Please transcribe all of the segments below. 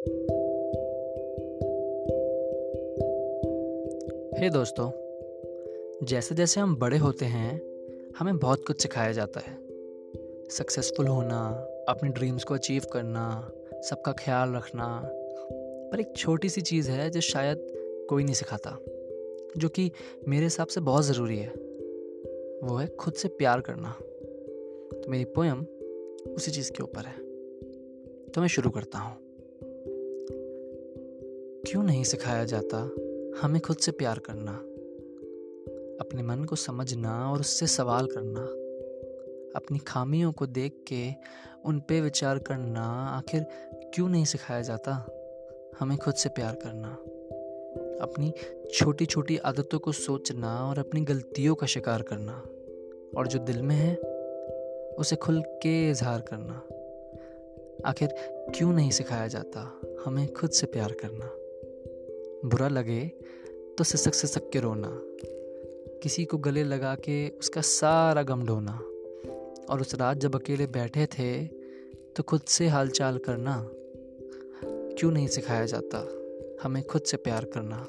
हे hey दोस्तों, जैसे जैसे हम बड़े होते हैं, हमें बहुत कुछ सिखाया जाता है। सक्सेसफुल होना, अपने ड्रीम्स को अचीव करना, सबका ख्याल रखना। पर एक छोटी सी चीज़ है जो शायद कोई नहीं सिखाता, जो कि मेरे हिसाब से बहुत ज़रूरी है। वो है खुद से प्यार करना। तो मेरी पोयम उसी चीज़ के ऊपर है। तो मैं शुरू करता हूँ। क्यों नहीं सिखाया जाता? हमें खुद से प्यार करना। अपने मन को समझना और उससे सवाल करना। अपनी खामियों को देख के उन पे विचार करना आखिर क्यों नहीं सिखाया जाता? हमें खुद से प्यार करना। अपनी छोटी छोटी आदतों को सोचना और अपनी गलतियों का शिकार करना। और जो दिल में है, उसे खुल के इजहार करना। आखिर क्यों नहीं सिखाया जाता? हमें खुद से प्यार करना। बुरा लगे तो सिसक सिसक के रोना। किसी को गले लगा के उसका सारा गम ढोना। और उस रात जब अकेले बैठे थे तो खुद से हालचाल करना क्यों नहीं सिखाया जाता? हमें खुद से प्यार करना।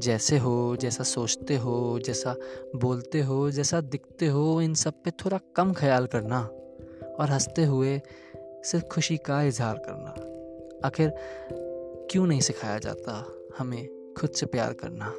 जैसे हो, जैसा सोचते हो, जैसा बोलते हो, जैसा दिखते हो, इन सब पे थोड़ा कम ख्याल करना। और हँसते हुए सिर्फ़ खुशी का इजहार करना। आखिर क्यों नहीं सिखाया जाता हमें खुद से प्यार करना?